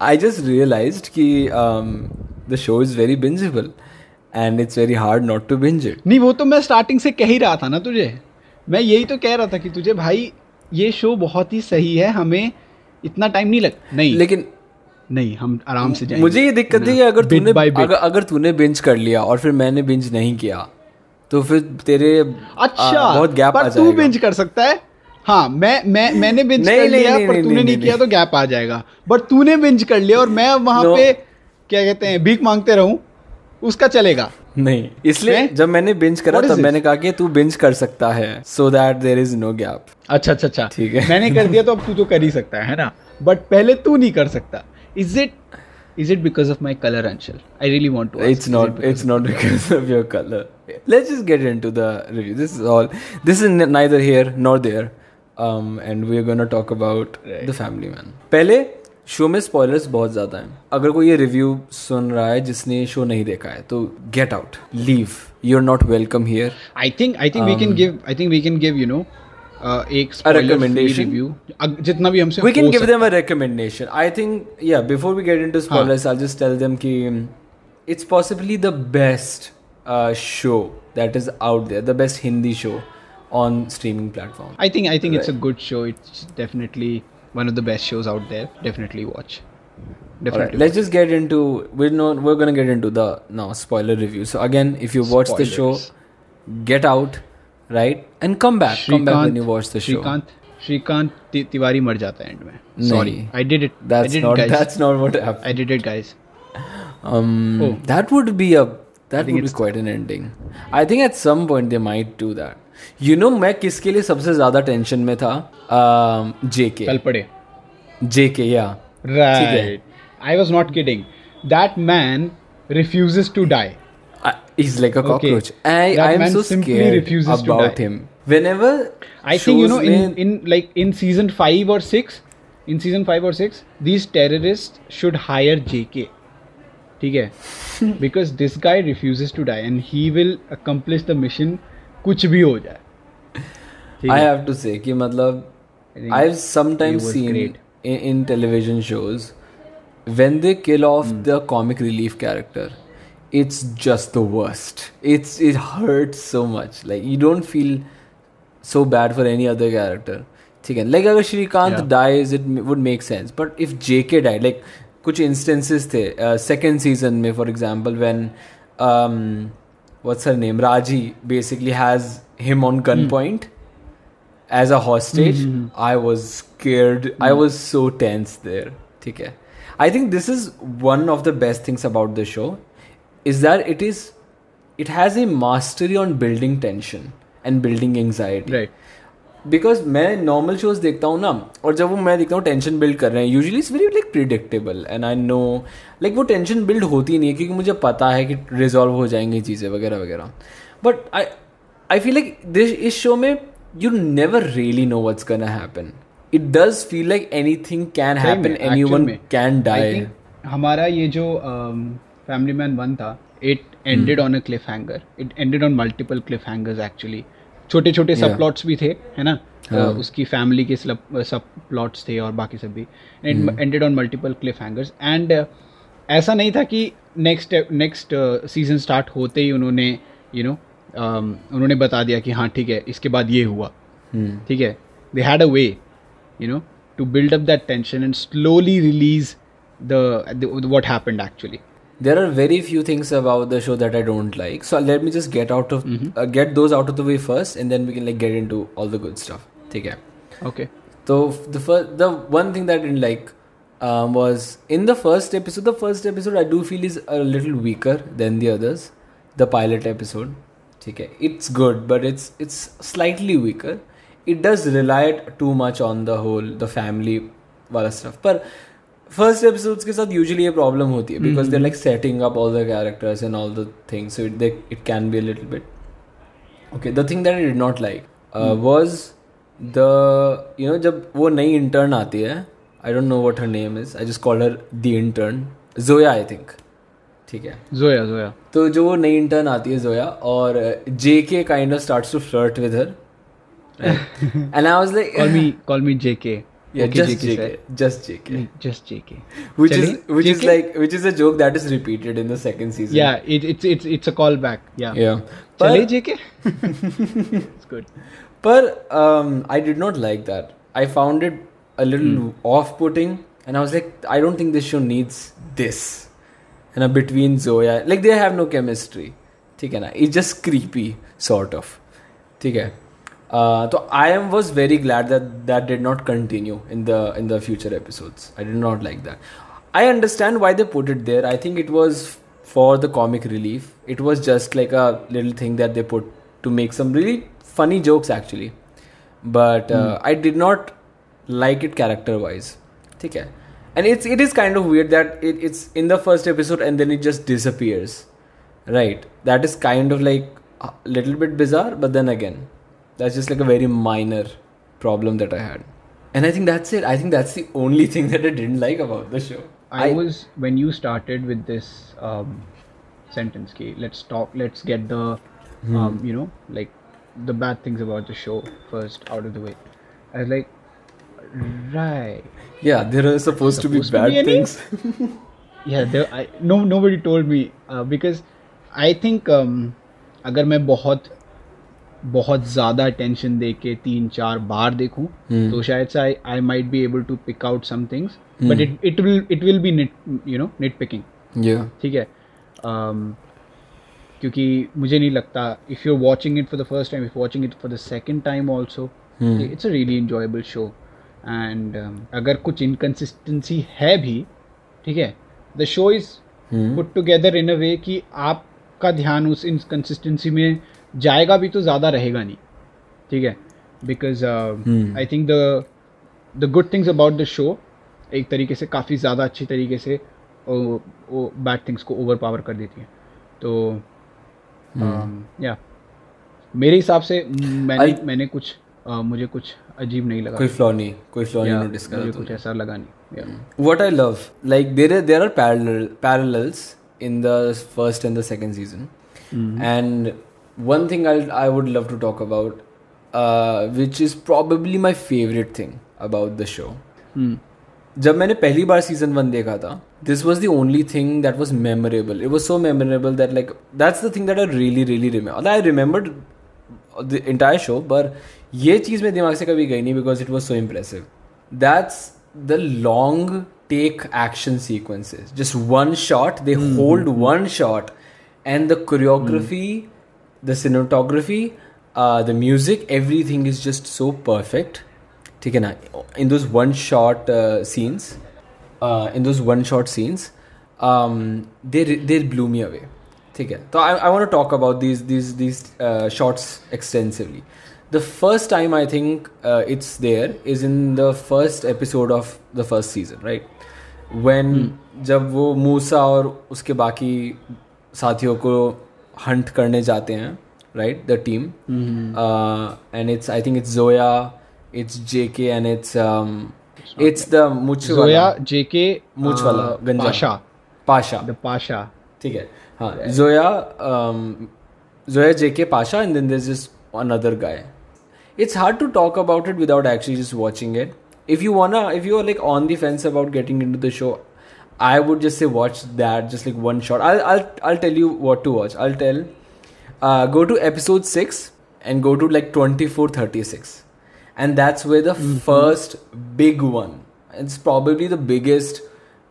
I just realized कि um, the show is very bingeable and it's very hard not to binge it. नहीं वो तो मैं starting से कह ही रहा था ना तुझे। मैं यही तो कह रहा था कि तुझे भाई ये शो बहुत ही सही है हमें इतना टाइम नहीं लग नहीं। लेकिन नहीं हम आराम से जाएँगे। मुझे ये दिक्कत है कि अगर तूने अगर, अगर तूने बिंज कर लिया और फिर मैंने बिंज नहीं किया तो फिर तेरे अच्छा आ, बहुत गैप आ पर तू बिंज कर सकता है। हाँ मैं मैं मैंने बिंज कर लिया नहीं, पर नहीं, तूने नहीं, नहीं किया तो गैप आ जाएगा। बट तूने बिंज कर लिया और मैं वहाँ पे क्या कहते हैं भीख मांगते रहूँ उसका चलेगा। नहीं इसलिए जब मैंने बिंज करा तब मैंने कहा कि तू बिंज कर सकता है so that there is no gap अच्छा अच्छा अच्छा। ठीक है। मैंने कर दिया तो अब तू तो कर ही सकता है ना? बट पहले तू नहीं कर सकता। Is it is it because of my colour Anshal I really want to it's not it's not because of your color. Let's just get into the review. This is all this is neither here nor there. And we are gonna talk about the family man पहले show में spoilers बहुत ज़्यादा हैं। अगर कोई ये review सुन रहा है जिसने शो नहीं देखा है तो get out leave you're not welcome here I think I think we can give I think we can give you know जितना best show that is out there the best Hindi show on streaming platform I think I think it's a good show. It's definitely one of the best shows out there. Definitely watch. Alright, Definitely. let's just get into we're not we're gonna get into the now spoiler review so again if you watch the show Spoilers. get out right and come back come back when you watch the show Shrikant Shrikant ति- तिवारी मर जाता है and में नहीं। Sorry I did it I that's did not it guys that's not what happened I did it guys Um, Oh. that would be a that think would be it's- quite an ending. I think at some point they might do that. you you know know, मैं किसके लिए सबसे ज़्यादा tension में था? जे के पड़े। जे yeah right I was not kidding that man refuses to die is like a cockroach I I am so scared about him whenever I think you know in in like in season 5 और 6 in season 5 और 6 these terrorists should hire JK ठीक है? Because this guy refuses to die and he will accomplish the mission कुछ भी हो जाए। I have to say मतलब I sometimes seen in television shows when they kill off the comic relief character it's just the worst it's it hurt so much like you don't feel so bad for any other character ठीक है? Like अगर Shrikant dies it would make sense but if J K die like कुछ instances थे second season में for example when what's her name Raji basically has him on hmm. gunpoint mm. as a hostage. Mm-hmm. I was scared. Mm. I hmm. was so tense there. Okay. I think this is one of the best things about the show is that it is it has a mastery on building tension and building anxiety. Right. Because मैं normal shows देखता हूँ ना और जब वो मैं देखता हूँ टेंशन बिल्ड कर रहे हैं। Usually it's very like predictable and I know like वो टेंशन बिल्ड होती नहीं है क्योंकि मुझे पता है कि रिजॉल्व हो जाएँगी चीज़ें वगैरह वगैरह। But I I feel like this इस शो में you never really know what's gonna happen it does feel like anything can happen anyone can die हमारा ये जो फैमिली मैन वन था it ended on a cliffhanger it ended on multiple cliffhangers actually छोटे छोटे सब plots भी थे है ना? हाँ. Uh, उसकी फैमिली के सब प्लॉट्स थे और बाकी सब भी। Ended on multiple cliffhangers and ऐसा नहीं था कि नेक्स्ट नेक्स्ट सीज़न स्टार्ट होते ही उन्होंने यू नो उन्होंने बता दिया कि हाँ ठीक है इसके बाद ये हुआ। ठीक है? They had a way you know to build up that tension and slowly release the what happened actually there are very few things about the show that I don't like. So let me just get out of mm-hmm. uh, get those out of the way first, and then we can like get into all the good stuff. Take care. Okay. So the first, the one thing that I didn't like um, was in the first episode. The first episode I do feel is a little weaker than the others. The pilot episode. Okay, it's good, but it's it's slightly weaker. It does rely too much on the whole the family wala stuff. But first episodes के साथ usually ये problem होती है because there like setting up all the characters and all the things so it it can be a little bit the thing that i did not like uh, was the you know जब वो नई intern आती है I don't know what her name is I just call her the intern Zoya I think ठीक है? Zoya zoya. तो जो वो नई इंटर्न आती है जोया और J K kind of starts to flirt with her and I was like me call me jk Yeah, Okay, just JK JK. Just JK. just JK. Which चलिए, is which is JK? like which is a joke that is repeated in the second season. Yeah, it, it's it's it's a callback. Yeah. Yeah. चले But, JK. it's good. but um, I did not like that. I found it a little Hmm. off-putting, and I was like, I don't think this show needs this. And a between Zoya, like they have no chemistry. ठीक है ना? It's just creepy, sort of. ठीक है. uh, so I am was very glad that that did not continue in the in the future episodes. I did not like that. I understand why they put it there. I think it was for the comic relief. It was just like a little thing that they put to make some really funny jokes actually. But uh, I did not like it character wise. Okay. And it's it is kind of weird that it, it's in the first episode and then it just disappears. Right. That is kind of like a little bit bizarre, but then again, that's just like a very minor problem that I had. And I think that's it. I think that's the only thing that I didn't like about the show. I, was when you started with this um, sentence. Ki, let's talk. Let's get the um, you know like the bad things about the show first out of the way. I was like, right. yeah, there are supposed, to be Supposed to bad be any- things. yeah there, I, no nobody told me uh, because I think um, अगर मैं बहुत बहुत ज़्यादा attention दे के तीन चार बार देखूँ Hmm. तो शायद से I I might be able to pick out some things but it it will it will be nit you know nit picking ठीक है um, क्योंकि मुझे नहीं लगता if you are watching it for the first time if watching it for the second time also. It's a really enjoyable show and अगर कुछ inconsistency है भी ठीक है the show is. Put together in a way कि आपका ध्यान उस इनकन्सिस्टेंसी में जाएगा भी तो ज़्यादा रहेगा नहीं। ठीक है? Because. I think the the good things about the show एक तरीके से काफ़ी ज़्यादा अच्छी तरीके से वो बैड थिंग्स को ओवर पावर कर देती है। तो या मेरे हिसाब से मैंने I- मैंने कुछ uh, मुझे कुछ अजीब नहीं लगा। कोई फ्लॉ नहीं कोई फ्लॉ नहीं नोटिस करा मुझे कुछ ऐसा लगा नहीं। Yeah. what I love, like there are there are parallel parallels in the first and the second season, and one thing I I would love to talk about, uh, which is probably my favorite thing about the show. Hmm. जब मैंने पहली बार season one देखा था this was the only thing that was memorable it was so memorable that like that's the thing that I really really remember I remembered the entire show पर ये चीज़ मेरे दिमाग से कभी गई नहीं because it was so impressive that's the long take action sequences just one shot they hold one shot and the choreography the cinematography the music everything is just so perfect ठीक है ना? In those one short scenes in those one short scenes there there blew me away ठीक है? तो I I want talk about these these these shorts extensively the first time I think it's there is in the first episode of the first season right when जब वो मूसा और उसके बाकी साथियों को हंट करने जाते हैं right the team and it's I think it's Zoya it's J K and it's it's the much Zoya J K much वाला गंजा पाशा पाशा द पाशा ठीक है. हाँ Zoya Zoya J K Pasha and then this is another guy it's hard to talk about it without actually just watching it if you want if you are like on the fence about getting into the show I would just say watch that, just like one shot. I'll I'll I'll tell you what to watch. I'll tell. Uh, go to episode six and go to like twenty four thirty six, and that's where the mm-hmm. first big one. It's probably the biggest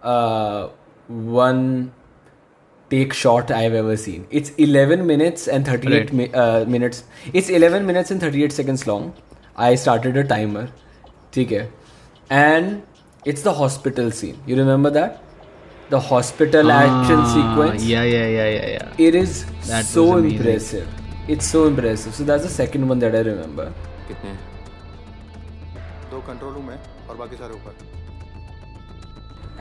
uh, one take shot I've ever seen. It's 11 minutes and 38 right. mi- uh, minutes. It's 11 minutes and 38 seconds long. I started a timer. Okay. And it's the hospital scene. You remember that? The hospital action sequence. या या या या या It is That so was amazing. impressive. It's so impressive. So that's the second one that I remember. कितने हैं दो control room है और बाकी सारे ऊपर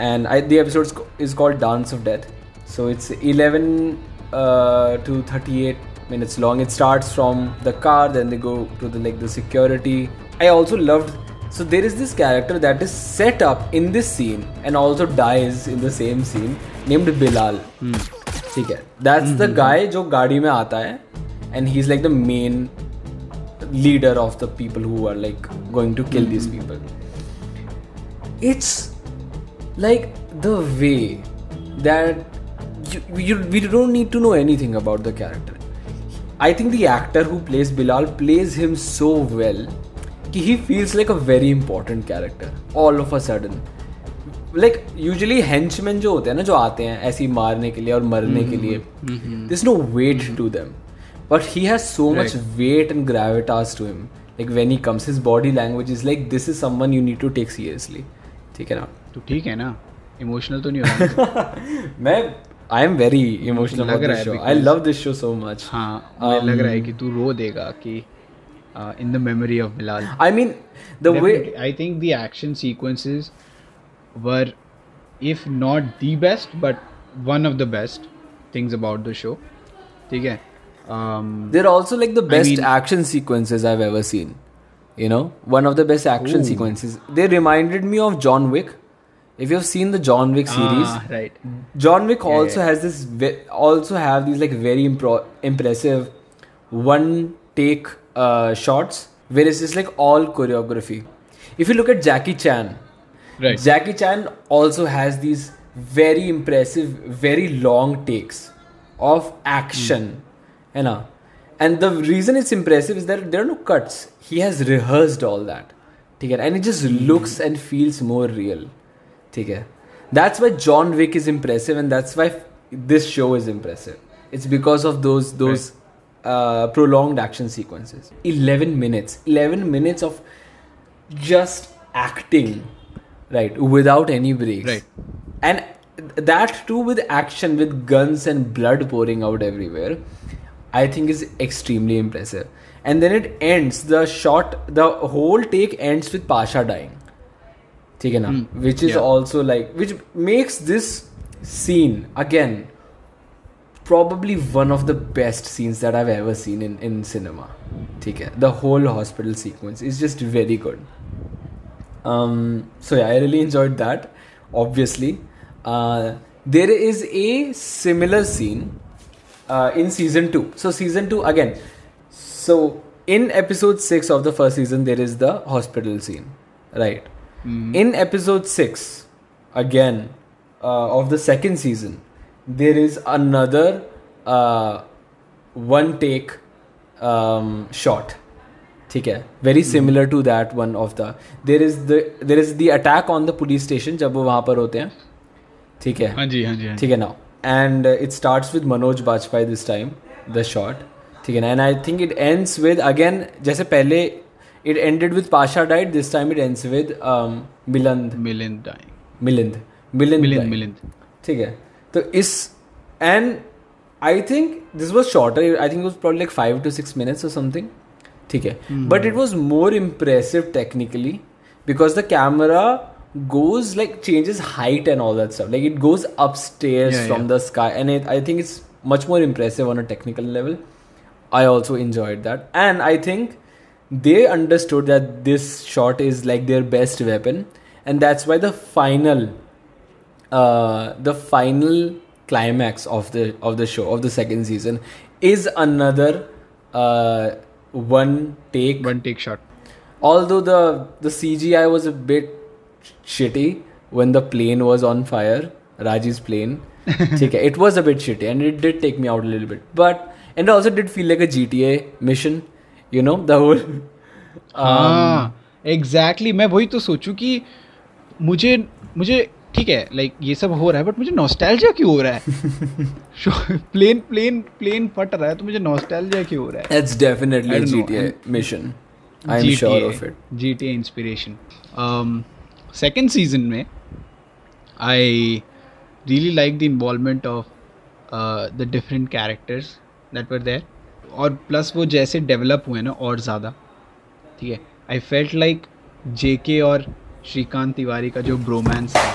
and I, the episode is called Dance of Death. So it's 11 uh, to 38 minutes long. It starts from the car, then they go to the like the security. I also loved. So there is this character that is set up in this scene and also dies in the same scene, named Bilal. ठीक है that's the guy जो गाड़ी में आता है and he is like the main leader of the people who are like going to kill this people it's like the way that you, you we don't need to know anything about the character i think the actor who plays bilal plays him so well कि he feels like a very important character all of a sudden. Like usually henchman जो होते हैं ना जो आते हैं ऐसे ही मारने के लिए और मरने mm-hmm. के लिए this no weight to them but he has so much weight and gravitas to him like when he comes his body language is like this is someone you need to take seriously ठीक है ना? तो ठीक है ना? Emotional तो नहीं हो रहा मैं आई एम वेरी इमोशनल लग रहा है I love this show so much हाँ लग रहा है कि तू रो देगा कि uh, in the memory of Bilal. I mean, the Definitely, way I think the action sequences were, if not the best, but one of the best things about the show. Okay. Um, They're also like the best I mean, action sequences I've ever seen. You know, one of the best action ooh. sequences. They reminded me of John Wick. If you've seen the John Wick ah, series, ah, right? John Wick yeah, also yeah. has this, also have these like very impro- impressive one take uh, shots, whereas it's like all choreography. If you look at Jackie Chan, right. Jackie Chan also has these very impressive, very long takes of action. Mm. know And the reason it's impressive is that there are no cuts. He has rehearsed all that. Okay? And it just mm. looks and feels more real. Okay? That's why John Wick is impressive and that's why this show is impressive. It's because of those those right uh, prolonged action sequences. 11 minutes. 11 minutes of just acting right without any breaks Right. and that too with action with guns and blood pouring out everywhere i think is extremely impressive and then it ends the shot the whole take ends with pasha dying ठीक है ना which is yeah. also like which makes this scene again probably one of the best scenes that I've ever seen in, in cinema. Okay? The whole hospital sequence is just very good. Um, so yeah, I really enjoyed that, obviously. Uh, there is a similar scene uh, in season 2. So, season 2 again. So, in episode 6 of the first season, there is the hospital scene, right? Mm. In episode 6, again, uh, of the second season, there is another uh, one take um, shot. ठीक है? Very similar to that one of the there is there is the attack on the police station जब वो वहाँ पर होते हैं। ठीक है? हाँ जी हाँ जी हाँ ठीक है now and it starts with Manoj Bajpayee this time the shot ठीक है ना? And I think it ends with again जैसे पहले it ended with Pasha died this time it ends with Milind Milind Milind Milind Milind ठीक है? तो इस and I think this was shorter I think was probably like five to six minutes और something ठीक है but it was more impressive technically because the camera goes like changes height and all that stuff like it goes upstairs Yeah, from yeah. the sky and it, i think it's much more impressive on a technical level i also enjoyed that and i think they understood that this shot is like their best weapon and that's why the final uh, the final climax of the of the show of the second season is another uh, one take one take shot although the the CGI was a bit shitty when the plane was on fire Raji's plane ठीक है, it was a bit shitty and it did take me out a little bit but and it also did feel like a GTA mission you know the whole हाँ exactly मैं वही तो सोचूं कि मुझे मुझे ठीक है लाइक ये सब हो रहा है बट मुझे नॉस्टैल्जिया क्यों हो रहा है? प्लेन प्लेन प्लेन फट रहा है तो मुझे नॉस्टैल्जिया क्यों हो रहा है? It's definitely GTA mission I am sure of it GTA inspiration um second season में I really like the involvement of the different characters that were there और प्लस वो जैसे डेवलप हुए ना और ज़्यादा। ठीक है? आई फेल्ट लाइक जेके और श्रीकांत तिवारी का जो ब्रोमांस है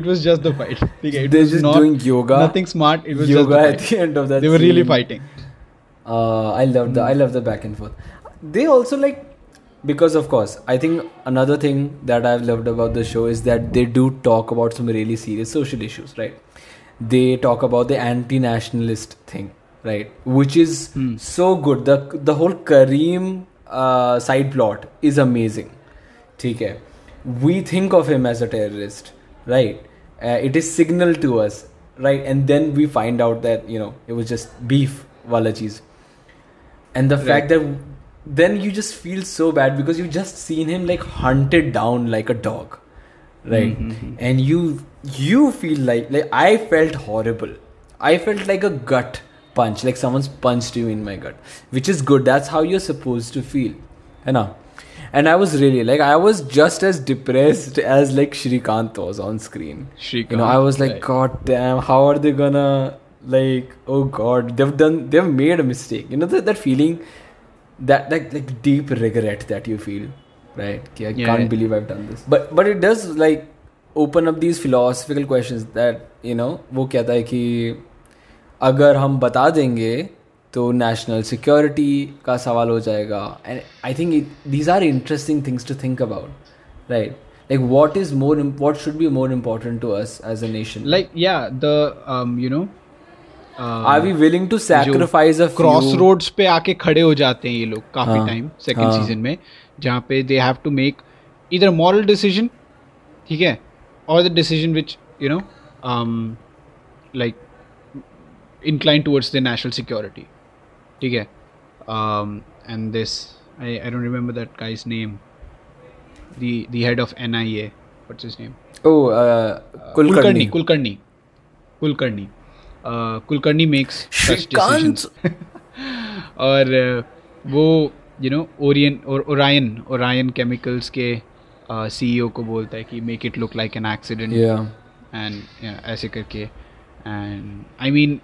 it was just the fight ठीक है it They're was just not doing yoga. nothing smart it was yoga just at the the fight. end of that. they were really scene. fighting Uh, I love the I love the back and forth. They also like because of course I think another thing that I've loved about the show is that they do talk about some really serious social issues, right? They talk about the anti-nationalist thing, right? Which is so good. The the whole Kareem uh, side plot is amazing. ठीक है we think of him as a terrorist right? Uh, it is signal to us right? And then we find out that you know it was just beef wala cheese and the fact that then you just feel so bad because you just seen him like hunted down like a dog right? And you you feel like like i felt horrible. I felt like a gut punch like someone's punched you in my gut which is good. That's how you're supposed to feel you know and i was really like i was just as depressed as like Shrikant was on screen you know i was like right. god damn how are they gonna like oh god they've done they've made a mistake you know that, that feeling that like like deep regret that you feel right Ki, i Yeah. can't believe i've done this but but it does like open up these philosophical questions that you know वो कहता है कि अगर हम बता देंगे तो national security का सवाल हो जाएगा. And I think these are interesting things to think about right like what is more what should be more important to us as a nation like yeah the um you know uh, are we willing to sacrifice a crossroads पे आके खड़े हो जाते हैं ये लोग काफ़ी time second. Season में जहाँ पे they have to make either moral decision ठीक है और the decision which you know like incline towards the national security. ठीक है um, and this I, I don't remember that guy's name the the head of NIA what's his name Oh, uh, Kulkarni Kulkarni. Kulkarni Kulkarni uh, Kulkarni makes such Shrikant. decisions और uh, वो you know Orion और Orion Orion chemicals के CEO को बोलता है कि make it look like an accident Yeah. And ऐसे करके and I mean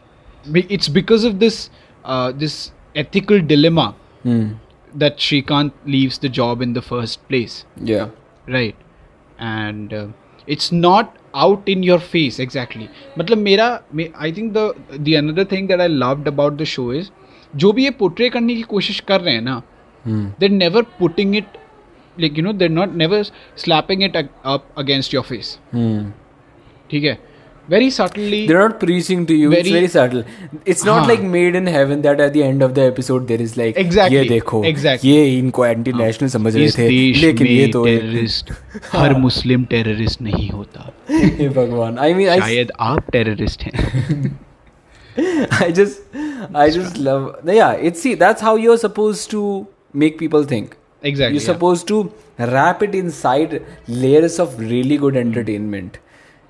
it's because of this This ethical dilemma Hmm. that Shrikant leaves the job in the first place Yeah. right and uh, it's not out in your face exactly मतलब मेरा I think the the another thing that I loved about the show is जो भी ये portray करने की कोशिश कर रहे हैं ना Hmm. they're never putting it like you know they're not never slapping it ag- up against your face Hmm. ठीक है very subtly They're not preaching to you. it's Very- very subtle. It's not हाँ. like made in heaven that at the end of the episode there is like Exactly, ये देखो exactly. ये इनको anti national समझ रहे इस थे देश लेकिन ये में तो टेररिस्ट हर मुस्लिम टेररिस्ट नहीं होता हे भगवान आई मीन आई शायद आप टेररिस्ट हैं I just I just love yeah it's see that's how you're supposed to make people think exactly you're supposed to wrap it inside layers of really good entertainment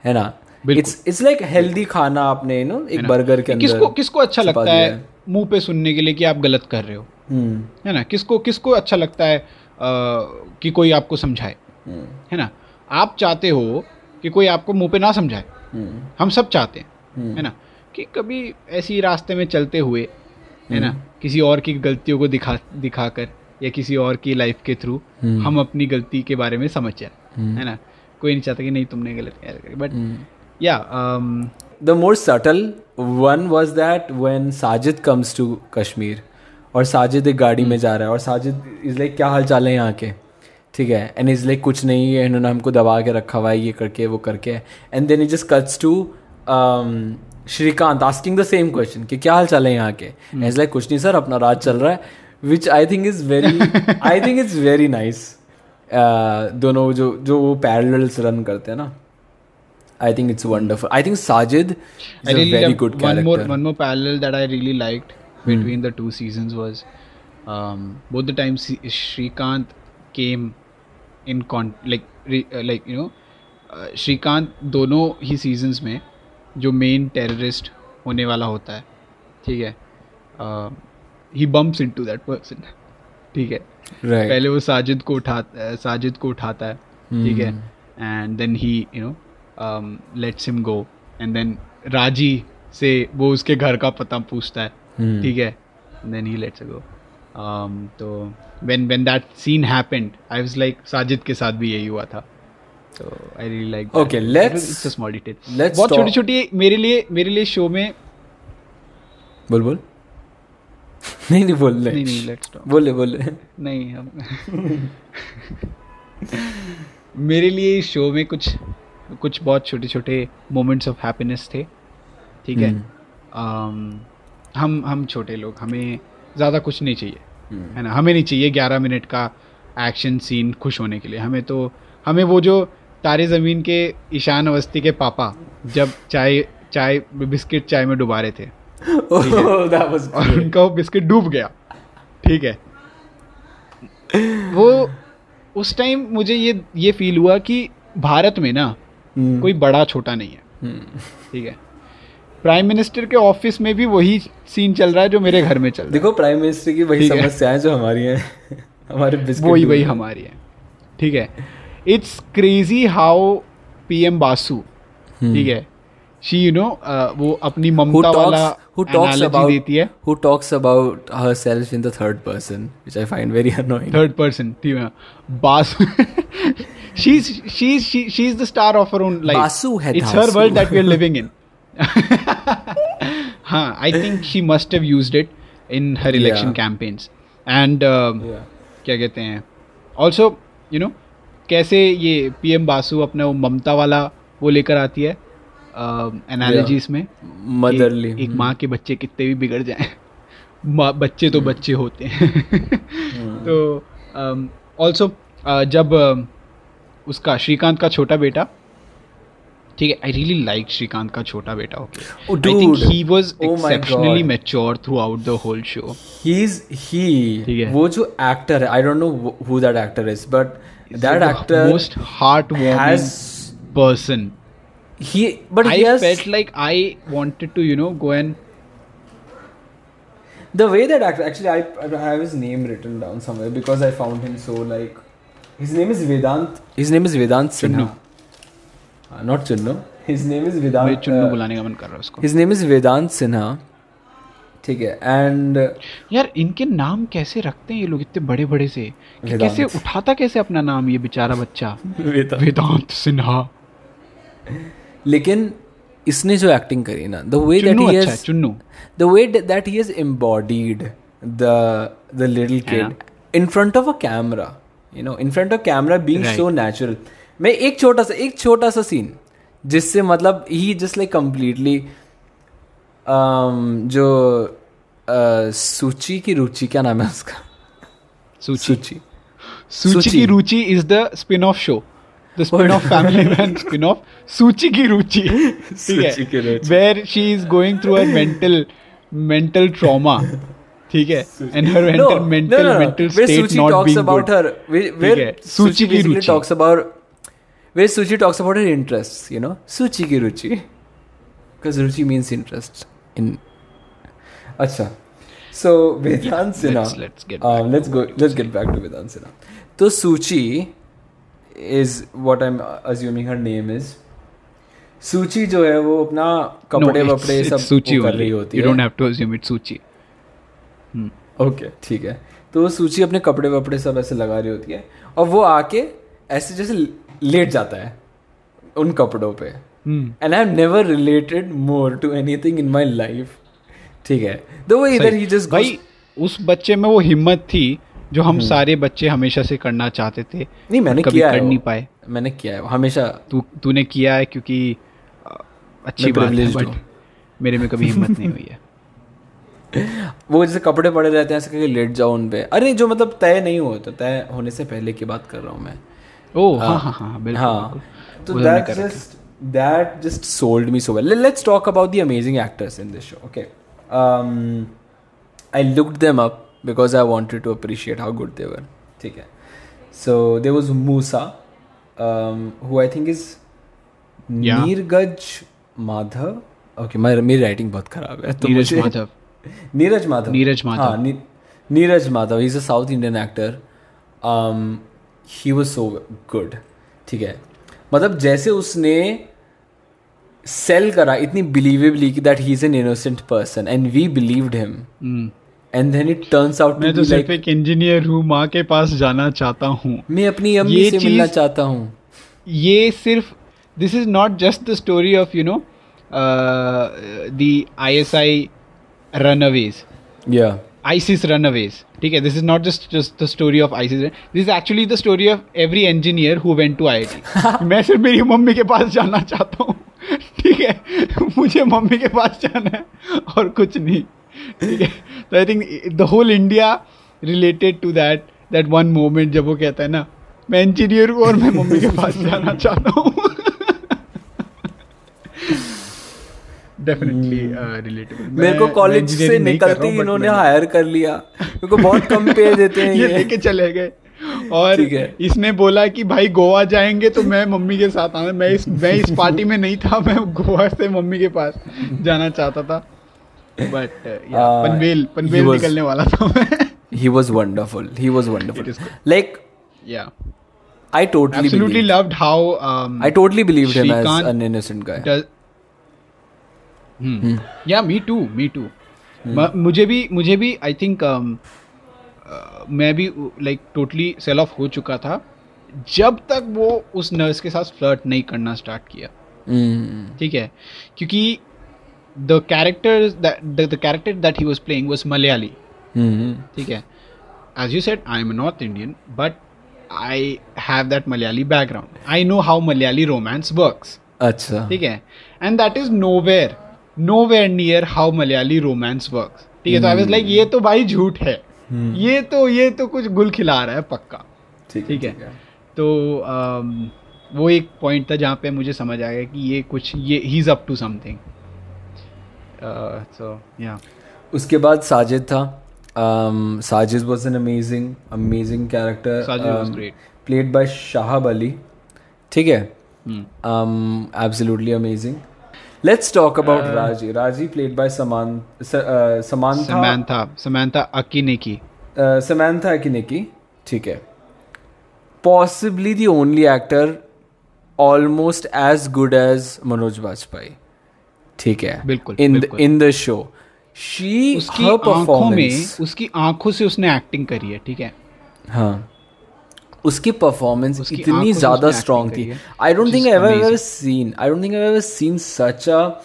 है ना it's it's like healthy खाना आपने you know एक burger के अंदर किसको किसको अच्छा लगता है मुँह पे सुनने के लिए कि आप गलत कर रहे हो? हम्म। है ना? किसको किसको अच्छा लगता है कि कोई आपको समझाए? हम्म। है ना? आप चाहते हो कि कोई आपको मुँह पे ना समझाए। हम्म। हम सब चाहते हैं। है ना? कि कभी ऐसी रास्ते में चलते हुए है ना किसी और की गलतियों को दिखा दिखाकर या किसी और की लाइफ के थ्रू। हम अपनी गलती के बारे में समझ जाए। है ना? कोई नहीं चाहता कि नहीं तुमने गलत किया। बट हम्म या the more subtle one was that when Sajid comes to Kashmir और साजिद एक गाड़ी में जा रहा है और साजिद इज़ लाइक क्या हाल चाल है यहाँ के? ठीक है? एंड इज़ लाइक कुछ नहीं है इन्होंने हमको दबा के रखा हुआ है ये करके वो करके. And then it just cuts to Srikant asking the same question कि क्या हाल चाल है यहाँ के? इज़ लाइक कुछ नहीं सर अपना राज चल रहा है which I think is very I think it's very nice दोनों जो जो वो पैरेलल्स रन करते हैं ना। I think it's wonderful I think Sajid I is a very good one character more one more parallel that I really liked between the two seasons was um, both the times Shrikant came in con like re, uh, like you know uh, Shrikant दोनों ही seasons में जो main terrorist होने वाला होता है ठीक है he bumps into that person ठीक है right पहले वो साजिद को उठा साजिद को उठाता है ठीक है and then he you know lets him go and then Raazi से वो उसके घर का पता पूछता है Hmm. ठीक है देन ही लेट्स गो तो when when that scene happened I was like Sajid के साथ भी यही हुआ था so I really like that. Okay, let's- it's a small detail. let's बहुत छोटी छोटी मेरे लिए मेरे लिए शो में बोल बोल नहीं नहीं बोल ले नहीं नहीं let's talk. बोले बोले नहीं हम मेरे लिए शो में कुछ कुछ बहुत छोटे छोटे मोमेंट्स ऑफ़ हैप्पीनेस थे ठीक है? अम, हम हम छोटे लोग हमें ज़्यादा कुछ नहीं चाहिए है ना? हमें नहीं चाहिए ग्यारह मिनट का एक्शन सीन खुश होने के लिए। हमें तो हमें वो जो तारे ज़मीन के ईशान अवस्थी के पापा जब चाय चाय बिस्किट चाय में डुबा रहे थे Oh, और उनका वो बिस्किट डूब गया ठीक है? वो उस टाइम मुझे ये ये फील हुआ कि भारत में ना हम्म, कोई बड़ा छोटा नहीं है। हम्म। ठीक है? प्राइम मिनिस्टर के ऑफ़िस में भी वही सीन चल रहा है जो मेरे घर में चल रहा है। देखो प्राइम मिनिस्टर की वही समस्या समस्याएँ जो हमारी हैं हमारे वही वही हमारी है। ठीक है? It's crazy how P M Basu ठीक है शी यू नो वो अपनी ममता वाला हु टॉक्स अबाउट देती है। Who talks about her in the third person which I find very annoying third person ठीक बास she she she is the star of her own life Basu है it's her world that we are living in हाँ I think she must have used it in her election campaigns and क्या कहते हैं? Also you know कैसे ये PM Basu अपना वो ममता वाला वो लेकर आती है? एनालॉजीज में motherly. एक, एक माँ के बच्चे कितने भी बिगड़ जाएँ। माँ बच्चे तो बच्चे होते हैं। तो ऑल्सो जब उसका श्रीकांत का छोटा बेटा ठीक है आई रियली लाइक श्रीकांत का छोटा बेटा okay I think he was exceptionally. Mature throughout the whole show he ठीक है। वो जो एक्टर है I don't know who that actor is but that actor most heart has person. He but I he has felt like I wanted to, you know, go and the way that actor actually I, I have his name written down somewhere because I found him so like his name is Vedant his name is Vedant Sinha uh, not Chunnu his name is मुझे Vedant Chunnu uh, बुलाने का मन कर रहा है उसको his name is Vedant Sinha ठीक है एंड यार इनके नाम कैसे रखते हैं ये लोग इतने बड़े बड़े से कि कैसे उठाता कैसे अपना नाम ये बेचारा बच्चा वेदांत सिन्हा लेकिन इसने जो एक्टिंग करी ना the way that he way that he has embodied the the little kid in front of a camera you know in front of camera being so natural मैं एक छोटा सा एक छोटा सा सीन जिससे मतलब ही जस्ट लाइक कम्प्लीटली जो uh, सूची की रुचि क्या नाम है उसका? सूची सूची सूची की Ruchi is the spin off show of Family Man spin off Suchi की रुचि ठीक सूची की है Ruchi. Where she is going through a mental mental trauma ठीक है and her mental mental. Mental where state Suchi not talks being about good her where, where है, Suchi सूची की रुचि। talks about where Suchi talks about her interests you know Suchi की रुचि because Ruchi means interest in अच्छा so Vedant Sinha let's- let's get back um, let's go let's Suchi is what I'm assuming her name is. सूची जो है वो अपना कपड़े वपड़े सब सूची कर रही होती यू है। Don't have to assume it Suchi okay ठीक है। तो वो सूची अपने कपड़े वपड़े सब ऐसे लगा रही होती है और वो आके ऐसे जैसे लेट जाता है उन कपड़ों पे। And I have never related more to anything in my life ठीक है। तो वो इधर ही जस्ट भाई उस बच्चे में वो हिम्मत थी जो हम सारे बच्चे हमेशा से करना चाहते थे नहीं मैंने कभी किया कर नहीं पाए। मैंने किया है हमेशा। तू तूने किया है क्योंकि अच्छी बात है बट मेरे में कभी हिम्मत नहीं हुई है। वो जैसे कपड़े पड़े रहते हैं ऐसे करके लेट जाओ उन पे। अरे जो मतलब तय नहीं हुआ तो तय होने से पहले की बात कर रहा हूँ मैं। ओ हाँ। हाँ हाँ बिल्कुल हाँ। तो दैट है। Just that just sold me so well let's talk about the amazing actors in this show okay I looked them up because I wanted to appreciate how good they were ठीक है? So there was Musa who I think is Yeah. Neeraj Madhav okay मेरी writing बहुत खराब है तो नीरज माधव नीरज माधव नीरज माधव। हाँ नी, Neeraj Madhav is a south Indian actor he was so good ठीक है? मतलब जैसे उसने सेल करा इतनी बिलीवेबली कि that he is an innocent person and we believed him. And then it turns out मैं टू तो सिर्फ़ एक इंजीनियर हूँ माँ के पास जाना चाहता हूँ। मैं अपनी अम्मी से मिलना चाहता हूँ। ये सिर्फ़ this is not just the story of you know the I S I runaways Yeah. ISIS runaways. ठीक है this is not just just the story of ISIS this is actually the story of every engineer who went to IIT मैं सिर्फ़ मेरी mummy के पास जाना चाहता हूँ। ठीक है मुझे मम्मी के पास जाना है और कुछ नहीं। ठीक है? तो I think the whole India related to that that one moment जब वो कहता है ना मैं इंजीनियर हूँ और मैं मम्मी के पास जाना चाहता हूँ. डेफिनेटली रिलेटेबल मेरे को कॉलेज से निकलते ही इन्होंने हायर कर लिया। मेरे को बहुत कम पे देते हैं ये ये। लेके चले गए। और इसने बोला कि भाई गोवा जाएँगे तो मैं मम्मी के साथ आना। मैं इस मैं इस पार्टी में नहीं था मैं गोवा से मम्मी के पास जाना चाहता था। But Uh, Panvel Panvel was- निकलने वाला था मैं he was wonderful he was wonderful like या I totally absolutely believed, loved how um, I totally believed Shrikant him as an innocent guy does Hmm. या मी टू मी टू मुझे भी मुझे भी आई थिंक मैं भी लाइक टोटली सेल ऑफ़ हो चुका था जब तक वो उस नर्स के साथ फ्लर्ट नहीं करना स्टार्ट किया Mm. ठीक है क्योंकि the character the character that he was playing was Malayali. ठीक है? As you said I am north Indian but I have that Malayali background I know how Malayali romance works अच्छा। ठीक है? And that is nowhere nowhere near how Malayali romance works ठीक है? तो आई was like ये तो भाई झूठ है। ये तो ये तो कुछ गुल खिला रहा है पक्का. ठीक है तो um, वो एक पॉइंट था जहाँ पे मुझे समझ आ गया कि ये कुछ ये he is up to something उसके बाद साजिद था। Sajid was an amazing amazing character played by Shahab Ali ठीक है? Absolutely amazing let's talk about Razi Razi played bye समान समानता समानता अकिनेकी समानता अकिनेकी ठीक है. Possibly the only actor almost as good as Manoj Vajpayee ठीक है? बिल्कुल, the in the show she उसकी आँखों में उसकी आँखों से उसने एक्टिंग करी है ठीक है? हाँ। उसकी परफॉर्मेंस इतनी ज़्यादा स्ट्रांग थी। I don't think ever ever seen I don't think ever seen such a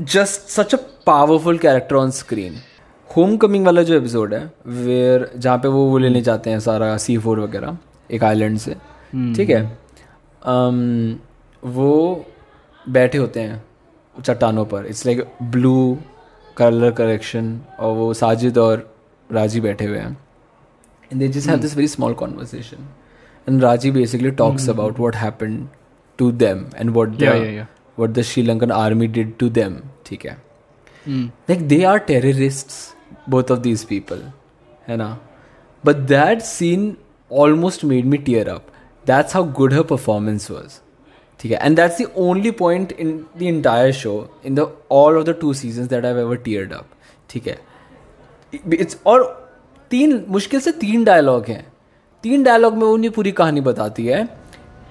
just such a powerful character on screen home coming वाला जो एपिसोड है वेयर जहाँ पे वो वो लेने जाते हैं सारा सी फोर वगैरह एक आइलैंड से ठीक है? Um, वो बैठे होते हैं। चट्टानों पर। It's like blue colour correction और वो साजिद और राज़ी बैठे हुए हैं। And they just have this very small conversation and Razi basically talks about what happen to them and what what the Sri Lankan army did to them ठीक है? Like they are terrorist both of these people है ना? But that scene almost made me tear up that's how good her performance was ठीक है. And that's the only point in the entire show, in the, all of the two seasons that I've ever teared up. ठीक है. It's और तीन, मुश्किल से तीन dialogue हैं. तीन डायलॉग में वो उन्हें पूरी कहानी बताती है.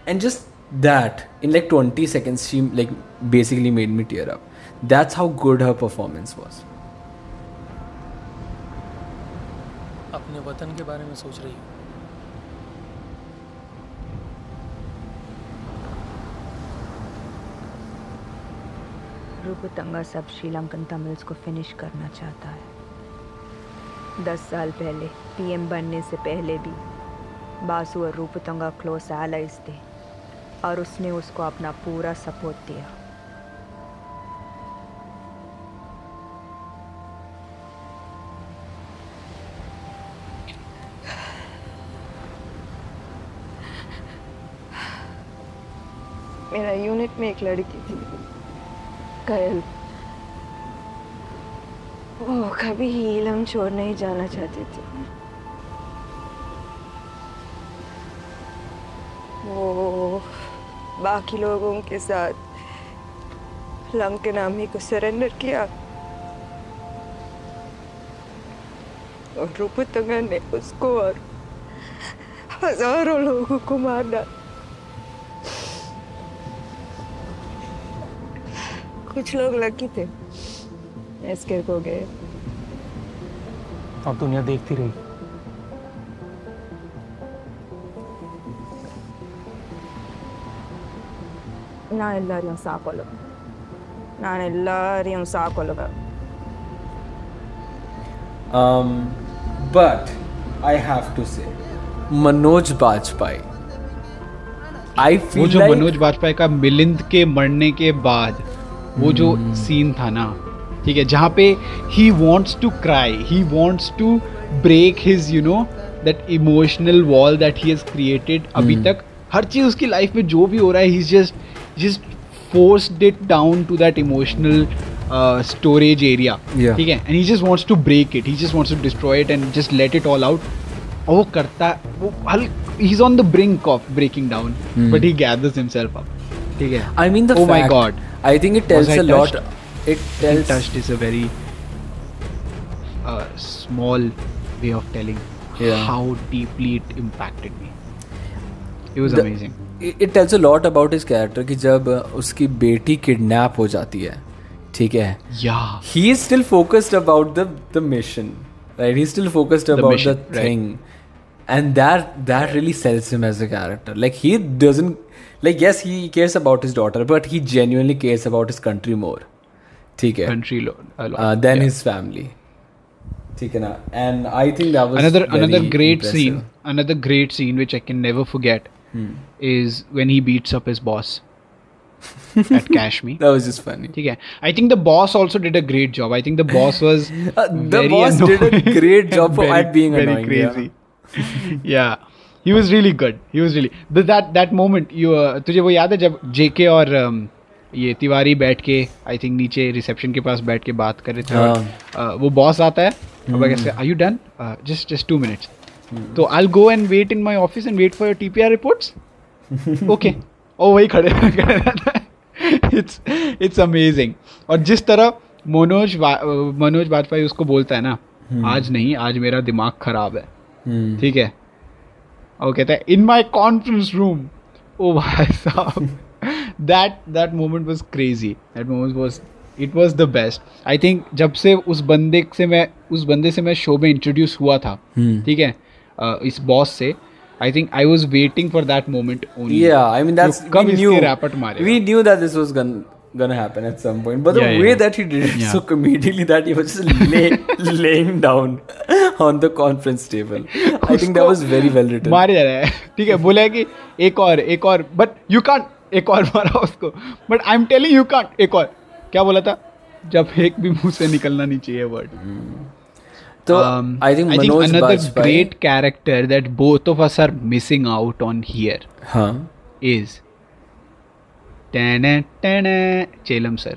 And just that in like twenty seconds she like basically made me tear up that's how good her performance was अपने वतन के बारे में सोच रही हूँ? रूपतंगा सब श्रीलंकन तमिल्स को फिनिश करना चाहता है। दस साल पहले पीएम बनने से पहले भी, बासु और रूपतंगा क्लोज एलाइज थे, और उसने उसको अपना पूरा सपोर्ट दिया। मेरा यूनिट में एक लड़की थी। कयल वो कभी हीलम छोड़ नहीं जाना चाहती थी। वो बाकी लोगों के साथ लंकन आर्मी को सरेंडर किया। और रूपतंगा ने उसको और हज़ारों लोगों को मार। डाला कुछ लोग लकी थे एस्केप हो गए और दुनिया देखती रही நான் எல்லாரையும் சாக்கொள்ளுவேன் நான் எல்லாரையும் சாக்கொள்ளுவேன் Um, but I have to say, Manoj Bajpayee. I वो feel जो like मनोज बाजपेयी का मिलिंद के मरने के बाद वो जो सीन था ना ठीक है जहाँ पे he wants to cry he wants to break his you know that emotional wall that he has created अभी तक। हर चीज़ उसकी लाइफ में जो भी हो रहा है he just just forced it down to that emotional storage area ठीक है? And he just wants to break it he just wants to destroy it and just let it all out और वो करता है वो हल he is on the brink of breaking down but he gathers himself up ठीक है? I mean the oh my god. I think it tells Was I a lot. touched? It tells touched is a very uh, small way of telling Yeah. how deeply it impacted me it was The- amazing it it tells a lot about his character कि जब उसकी बेटी kidnap हो जाती है ठीक है yeah he is still focused about the the mission right he's still focused The about mission, the right. thing and that that really sells him as a character like he doesn't like yes he cares about his daughter but he genuinely cares about his country more ठीक है country lo- a lot. uh, than Yeah. his family ठीक है ना and I think that was another very another great impressive. scene another great scene which i can never forget Hmm. is when he beats up his boss at cash me that was just funny ठीक है I think the boss also did a great job I think the boss was Uh, the very boss did a annoying great job for- very- at being very annoying, yeah. crazy yeah he Was really good. He was really the, that that moment you uh, तुझे वो याद है जब जेके और um, ये तिवारी बैठ के I think नीचे रिसेप्शन के पास बैठ के बात कर रहे थे और हाँ। uh, वो बॉस आता है और वो are you done just just two minutes तो I go and wait in my office and wait for your TPR reports okay ओ वही खड़े है इट्स इट्स अमेजिंग और जिस तरह मनोज मनोज वाजपेयी उसको बोलता है ना आज नहीं आज मेरा दिमाग खराब है। Hmm. ठीक है? और कहता है इन माई कॉन्फ्रेंस रूम ओ भाई साहब that that moment was crazy that moment was it was the best I think जब से उस बंदे से मैं उस बंदे से मैं शो में इंट्रोड्यूस हुआ था Hmm. ठीक है इस बॉस से I think I was waiting for that moment only Yeah, I mean that's कब we knew. we knew that this was gonna gonna happen at some point. But the Yeah, way yeah. that he did it Yeah. so comedically that he was just lay, laying down on the conference table. I think that was very well written. मारे जा रहा है ठीक है बोला है कि एक और एक और बट यू कांट एक और मारा उसको but I am telling you can't एक और क्या बोला था जब एक भी मुँह से निकलना नहीं चाहिए word so um, I think I think Manoj another Bajpayee- great character that both of us are missing out on here Huh. is ta-na, Chelam sir.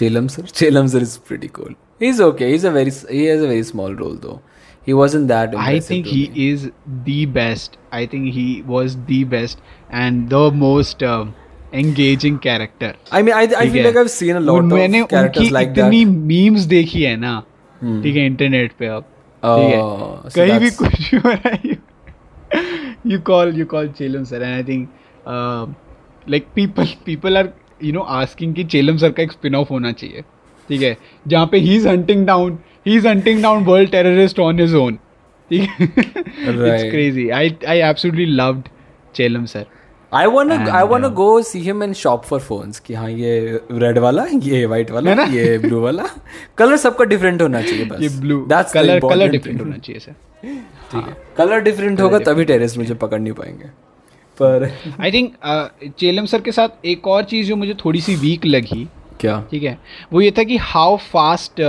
Chelam sir. Chelam sir is pretty cool. He's okay. He's a very he has a very small role though. He wasn't that. I think he me. is the best. I think he was the best and the most uh, engaging character. I mean, I, I feel like I've seen a lot मैंने of characters like that. इतनी memes देखी है ना ठीक है internet पे अब ठीक है Oh, कहीं भी कुछ भी हो है you call you call Chellam sir and I think like people people are you know asking कि चेलम सर का एक स्पिन ऑफ़ होना चाहिए। ठीक है? जहाँ पे he is hunting down he is hunting down world terrorist on his own ठीक है? It's crazy I I absolutely loved Chellam sir I wanna And, I wanna uh, go see him and shop for phones कि हाँ ये red वाला ये white वाला ना? ये ब्लू वाला। कलर सबका डिफरेंट होना चाहिए बस। ये blue That's the colour different thing. होना चाहिए सर ठीक है कलर डिफरेंट होगा तभी टेरेस मुझे पकड़ नहीं पाएँगे। पर आई थिंक चेलम सर के साथ एक और चीज़ जो मुझे थोड़ी सी वीक लगी क्या ठीक है वो ये था कि how fast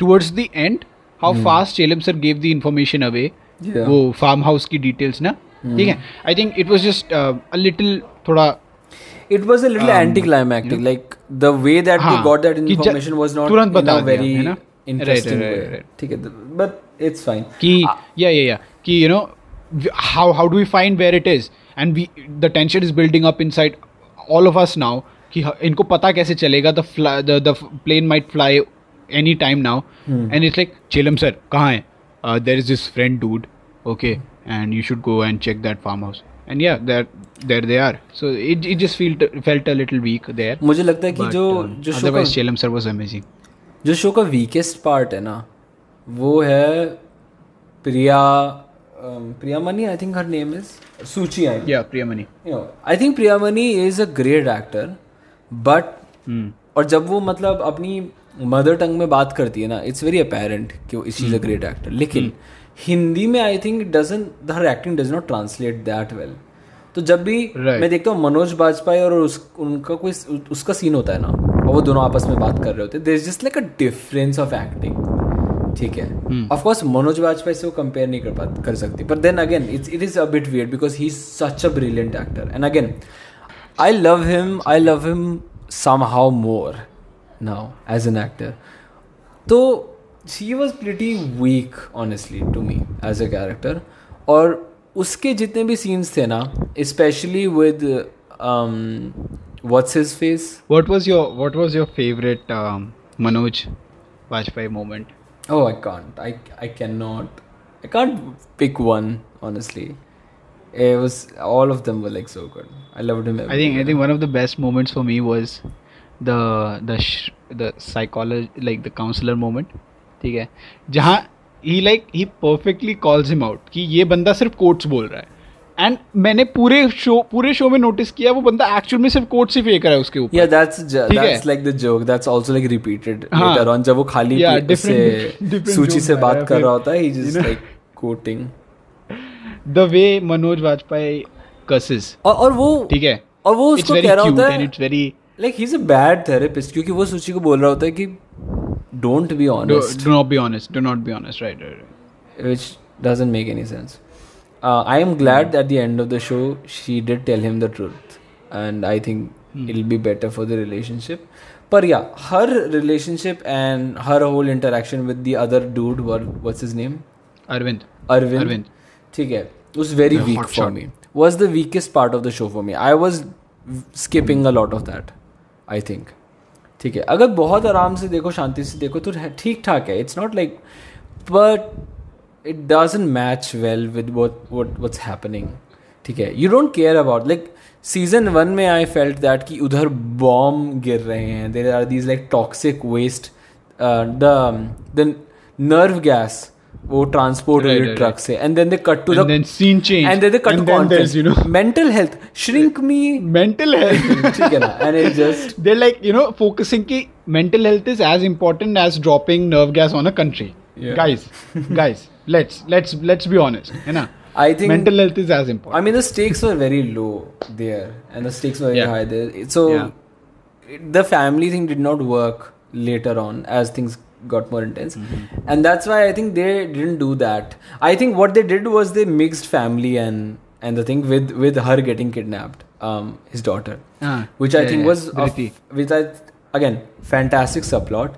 towards the end how fast Chellam sir gave the information away वो फार्म हाउस की डिटेल्स ना ठीक है I think it was just a little थोड़ा it was a little Um, anticlimactic you know? like the way that they हाँ, got that information was not तुरंत बता very है ना? interesting Right, right, right. ठीक है but it's fine कि या या या कि you know how how do we find where it is and we the tension is building up inside all of us now कि इनको पता कैसे चलेगा the the plane might fly any time now and it's like Chellam sir कहाँ है? There is this friend dude okay and you should go and check that farm house and या there there they are so it it just feel felt a little weak there मुझे लगता है कि जो जो show का Chelam sir was amazing जो show का वीकेस्ट पार्ट है ना वो है Priya Priyamani I think her name is Suchi I yeah Priyamani. You know i think priyamani is a great actor but और जब वो मतलब अपनी मदर टंग में बात करती है ना इट्स वेरी अपेरेंट कि she is a great actor लेकिन हिंदी में I think doesn't her acting does not translate that well तो जब भी Right. मैं देखता हूँ मनोज बाजपेयी और उस उनका कोई उसका सीन होता है ना और वो दोनों आपस में बात कर रहे होते हैं there just like a difference of acting ठीक है। ऑफ़ कोर्स मनोज वाजपेयी से वो कंपेयर नहीं कर पा कर सकती पर then again it's it is a bit weird because he is such a brilliant actor and again I love him I love him somehow more now as an actor. तो she was pretty weak honestly to me as a character. और उसके जितने भी scenes थे ना especially with what's his face What was your What was your favourite Manoj Vajpayee moment? oh i can't i i cannot i can't pick one honestly it was all of them were like so good i loved him I think I everywhere. think one of the best moments for me was the the sh- the psychology like the counselor moment. ठीक है जहाँ he like he perfectly calls him out कि ये बंदा सिर्फ quotes बोल रहा है एंड मैंने पूरे शो पूरे शो में नोटिस किया वो बंदा एक्चुअल में सिर्फ़ कोट से फेंक रहा उसके ऊपर। या that's that's like the joke that's also like repeated later on जब वो खाली से सूची से बात कर रहा होता है he is like quoting the way Manoj Vajpayee cusses और, और वो ठीक है? और वो उसको कह रहा होता है it's very like he is a bad therapist क्योंकि वो सूची को बोल रहा होता है कि don't be honest do not be honest do not be honest right which doesn't make any sense Uh, I am glad at the end of the show she did tell him the truth, and I think mm. it'll be better for the relationship. But yeah, her relationship and her whole interaction with the other dude, what what's his name? Arvind Arvind. Arvind. ठीक है was very The weak for shot. me. Was the weakest part of the show for me. I was skipping a lot of that. I think. ठीक है अगर बहुत आराम से देखो शांति से देखो तो ठीक ठाक है it's not like but it doesn't match well with what what's happening ठीक है you don't care about like season one में आई फेल्ट दैट कि उधर बॉम्ब गिर रहे हैं there are these like toxic waste the the nerve gas वो transport Right, हुई right, ट्रक से and then they cut to And the then scene change. and then they cut And to then conference. there's, you know- mental health shrink me mental health ठीक है ना and it just they're like you know focusing ki mental health is as important as dropping nerve gas on a country Yeah. guys guys let's let's let's be honest है ना I think mental health is as important I mean the stakes were very low there and the stakes were very Yeah. high there so Yeah. the family thing did not work later on as things got more intense Mm-hmm. and that's why I think they didn't do that I think what they did was they mixed family and and the thing with with her getting kidnapped um his daughter Ah, which I think yeah, was a Dhriti. f- which I again fantastic subplot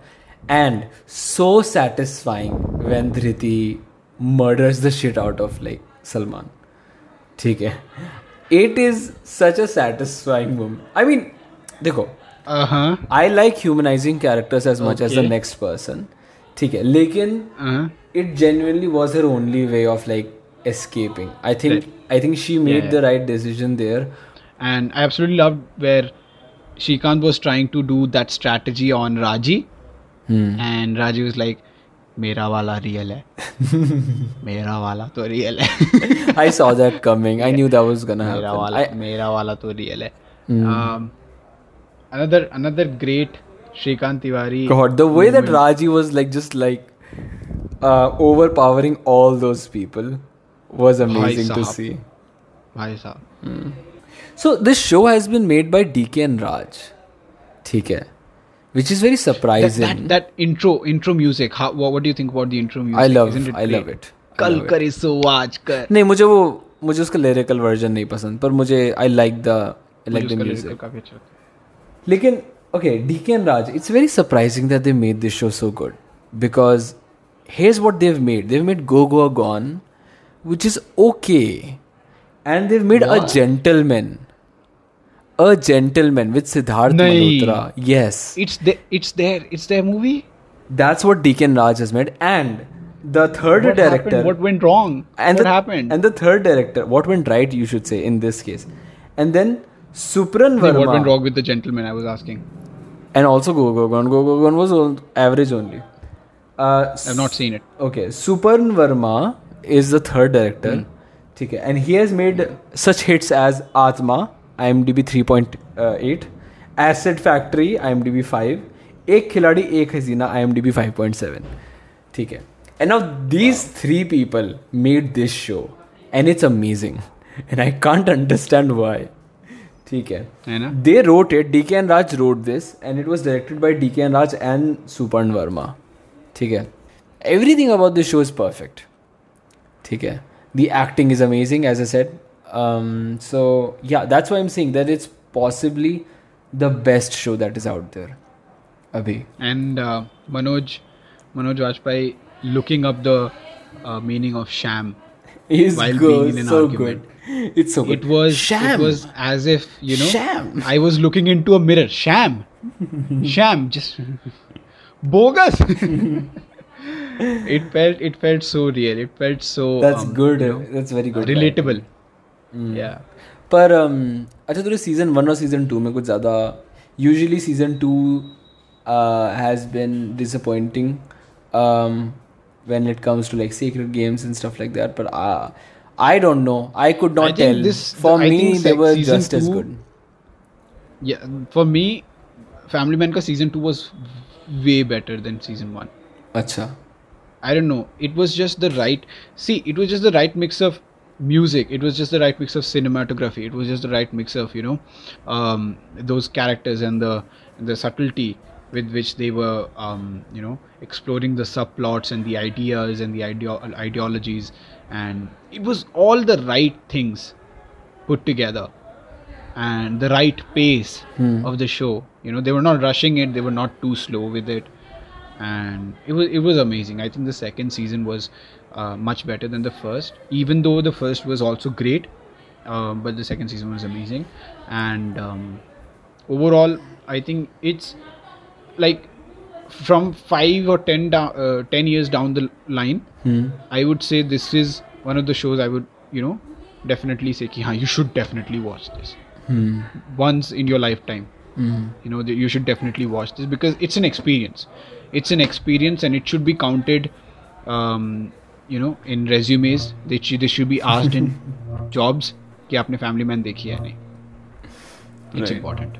and so satisfying when Dhriti murders the shit out of like Salman. ठीक है it is such a satisfying moment. I mean, देखो uh-huh I like humanizing characters as much as the Okay. next person. ठीक है लेकिन uh-huh it genuinely was her only way of like escaping. I think I think she made Yeah, the right decision there. and I absolutely loved where Shrikant was trying to do that strategy on Raji and Raji was like मेरा वाला real है मेरा वाला तो real है I saw that coming. I knew that was gonna मेरा happen. वाला I, Hmm. मेरा वाला तो रियल है um, another another great Shrikant Tiwari God, the way that moment. Raji was like just like uh, overpowering all those people was amazing to साहब. see. भाई साहब So this show has been made by DK and Raj. ठीक है. Which is very that, surprising. that that intro intro music how what, what do you think about the intro music I love Isn't it I love great? it. I कल love it. करी सो आज कर नहीं मुझे वो मुझे उसका lyrical version नहीं पसंद पर मुझे आई लाइक द मुझे लाइक द उसका म्यूज़िक lyrical काफ़ी अच्छा लगता है लेकिन okay DK and Raj it's very surprising that they made this show so good because here's what they've made they've made Go Go Gone which is okay and they've made A Gentleman with Siddharth Nahin. Malhotra. Yes. It's there. It's there. It's their movie. That's what Deacon Raj has made. And the third what director. Happened? What went wrong? And what the, happened? And the third director. What went right? You should say in this case. And then Supran Verma. What went wrong with the Gentleman? I was asking. And also Go Go Gone. Go Go Gone was old, average only. Uh, I've not seen it. Okay, Supran Verma is the third director. Mm. Okay, and he has made such hits as Atma, I M D B three point eight asset factory I M D B five Ek Khiladi Ek Haseena I M D B five point seven. ठीक है। And of these three people made this show and it's amazing and I can't understand why ठीक है। They wrote it D K and Raj wrote this and it was directed by D K and Raj and Suparn Varma ठीक है। Everything about this show is perfect ठीक है। The acting is amazing as a set um, so yeah that's why i'm saying that it's possibly the best show that is out there abhi and uh, Manoj Manoj Vajpayee looking up the uh, meaning of sham. is While good, being in an so argument. good it's so good It was sham it was as if you know Sham. I was looking into a mirror. Sham, sham, just bogus. it felt it felt so real. It felt so that's um, good you know, that's very good relatable. Yeah. पर um, अच्छा तुझे season one और season two में कुछ ज़्यादा usually season two has been disappointing when it comes to like sacred games and stuff like that but uh, I don't know I could not I think tell this- for I me think they se- were season just as two- good Yeah. For me, Family Man ka season two was way better than season one. अच्छा I don't know. It was just the right. See, it was just the right mix of music. It was just the right mix of cinematography. It was just the right mix of you know, um, those characters and the the subtlety with which they were um, you know exploring the subplots and the ideas and the ideo- ideologies, and it was all the right things put together and the right pace of the show. You know, they were not rushing it. They were not too slow with it and it was it was amazing. I think the second season was uh, much better than the first, even though the first was also great. Uh, but the second season was amazing, and um, overall, I think it's like from five or ten down, uh, ten years down the line. I would say this is one of the shows I would you know definitely say, ki, "Haan, you should definitely watch this once in your lifetime." you know you should definitely watch this because it's an experience it's an experience and it should be counted um, you know in resumes should be asked in jobs कि आपने family man देखी है नहीं it's important.